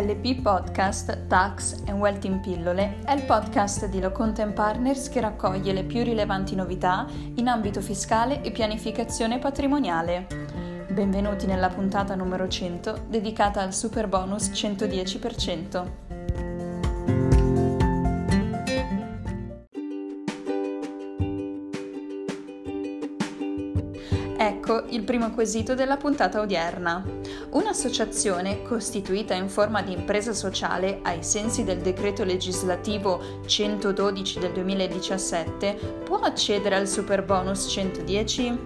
LP Podcast Tax and Wealth in Pillole è il podcast di Locontent Partners che raccoglie le più rilevanti novità in ambito fiscale e pianificazione patrimoniale. Benvenuti nella puntata numero 100 dedicata al super bonus 110%. Ecco il primo quesito della puntata odierna. Un'associazione costituita in forma di impresa sociale ai sensi del decreto legislativo 112 del 2017 può accedere al super bonus 110?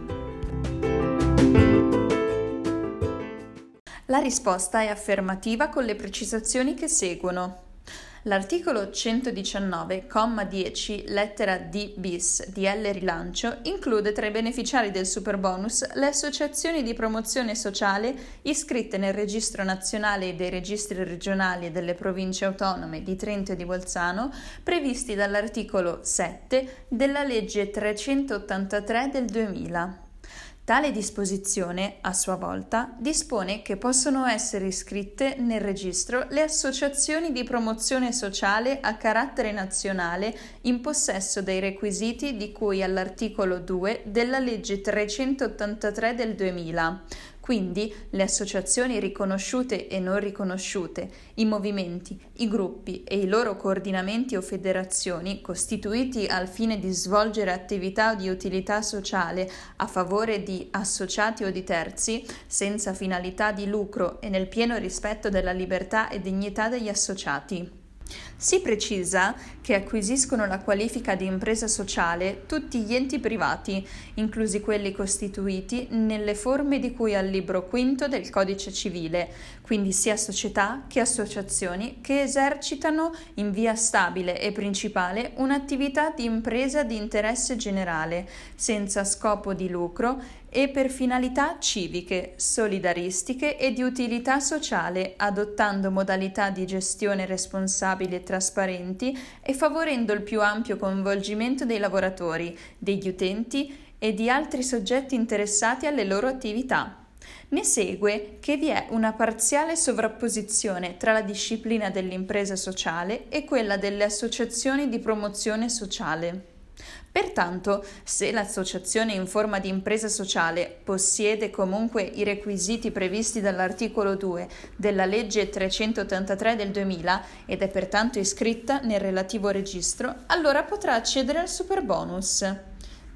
La risposta è affermativa con le precisazioni che seguono. L'articolo 119,10 lettera D bis di L rilancio include tra i beneficiari del superbonus le associazioni di promozione sociale iscritte nel registro nazionale e dei registri regionali delle province autonome di Trento e di Bolzano previsti dall'articolo 7 della legge 383 del 2000. Tale disposizione, a sua volta, dispone che possono essere iscritte nel registro le associazioni di promozione sociale a carattere nazionale in possesso dei requisiti di cui all'articolo 2 della legge 383 del 2000, quindi le associazioni riconosciute e non riconosciute, i movimenti, i gruppi e i loro coordinamenti o federazioni costituiti al fine di svolgere attività di utilità sociale a favore di associati o di terzi, senza finalità di lucro e nel pieno rispetto della libertà e dignità degli associati. Si precisa che acquisiscono la qualifica di impresa sociale tutti gli enti privati, inclusi quelli costituiti nelle forme di cui al libro quinto del Codice civile, quindi sia società che associazioni che esercitano in via stabile e principale un'attività di impresa di interesse generale, senza scopo di lucro e per finalità civiche, solidaristiche e di utilità sociale, adottando modalità di gestione responsabili e trasparenti e favorendo il più ampio coinvolgimento dei lavoratori, degli utenti e di altri soggetti interessati alle loro attività. Ne segue che vi è una parziale sovrapposizione tra la disciplina dell'impresa sociale e quella delle associazioni di promozione sociale. Pertanto, se l'associazione in forma di impresa sociale possiede comunque i requisiti previsti dall'articolo 2 della legge 383 del 2000 ed è pertanto iscritta nel relativo registro, allora potrà accedere al superbonus.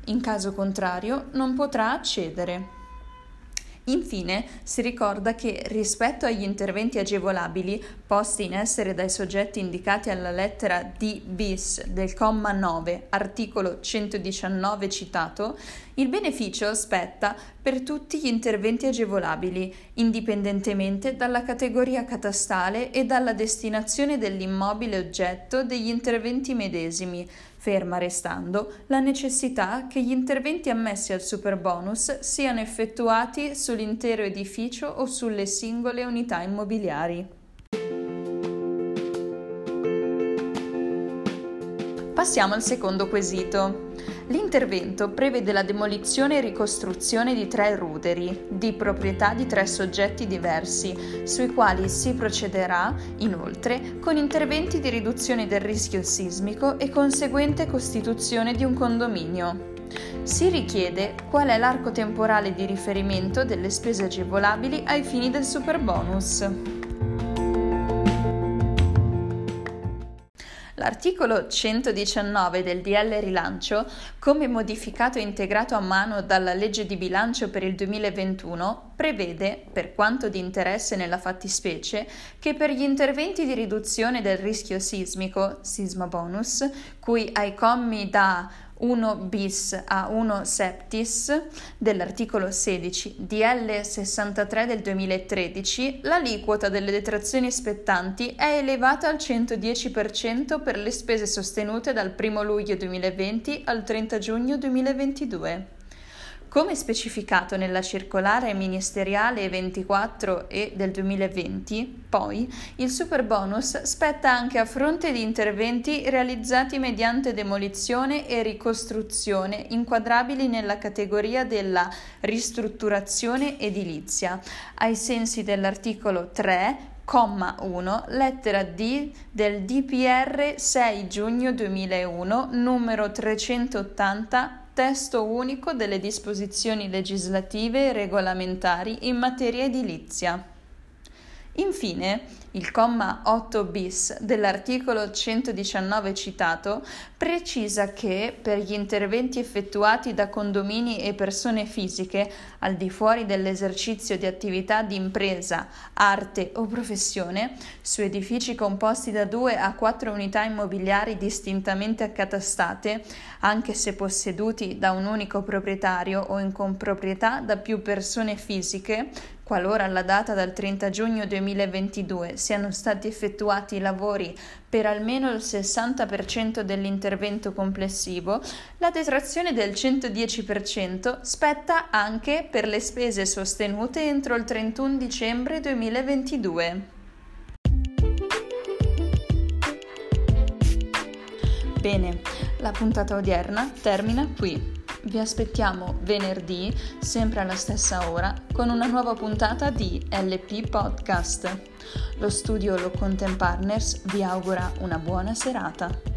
In caso contrario, non potrà accedere. Infine, si ricorda che rispetto agli interventi agevolabili posti in essere dai soggetti indicati alla lettera D bis del comma 9, articolo 119 citato, il beneficio spetta per tutti gli interventi agevolabili, indipendentemente dalla categoria catastale e dalla destinazione dell'immobile oggetto degli interventi medesimi, ferma restando la necessità che gli interventi ammessi al superbonus siano effettuati sull'intero edificio o sulle singole unità immobiliari. Passiamo al secondo quesito. L'intervento prevede la demolizione e ricostruzione di tre ruderi, di proprietà di tre soggetti diversi, sui quali si procederà, inoltre, con interventi di riduzione del rischio sismico e conseguente costituzione di un condominio. Si richiede qual è l'arco temporale di riferimento delle spese agevolabili ai fini del superbonus. L'articolo 119 del DL Rilancio, come modificato e integrato a mano dalla legge di bilancio per il 2021, prevede, per quanto di interesse nella fattispecie, che per gli interventi di riduzione del rischio sismico, sisma bonus, cui ai commi da 1 bis a 1 septis dell'articolo 16 DL 63 del 2013, l'aliquota delle detrazioni spettanti è elevata al 110% per le spese sostenute dal 1 luglio 2020 al 30 giugno 2022. Come specificato nella circolare ministeriale 24 e del 2020, poi, il superbonus spetta anche a fronte di interventi realizzati mediante demolizione e ricostruzione inquadrabili nella categoria della ristrutturazione edilizia, ai sensi dell'articolo 3 comma 1, lettera D del DPR 6 giugno 2001, numero 380, testo unico delle disposizioni legislative e regolamentari in materia edilizia. Infine, il comma 8 bis dell'articolo 119 citato precisa che per gli interventi effettuati da condomini e persone fisiche al di fuori dell'esercizio di attività di impresa, arte o professione su edifici composti da due a quattro unità immobiliari distintamente accatastate, anche se posseduti da un unico proprietario o in comproprietà da più persone fisiche, Qualora alla data del 30 giugno 2022 siano stati effettuati i lavori per almeno il 60% dell'intervento complessivo, la detrazione del 110% spetta anche per le spese sostenute entro il 31 dicembre 2022. Bene, la puntata odierna termina qui. Vi aspettiamo venerdì, sempre alla stessa ora, con una nuova puntata di LP Podcast. Lo studio Low Content Partners vi augura una buona serata.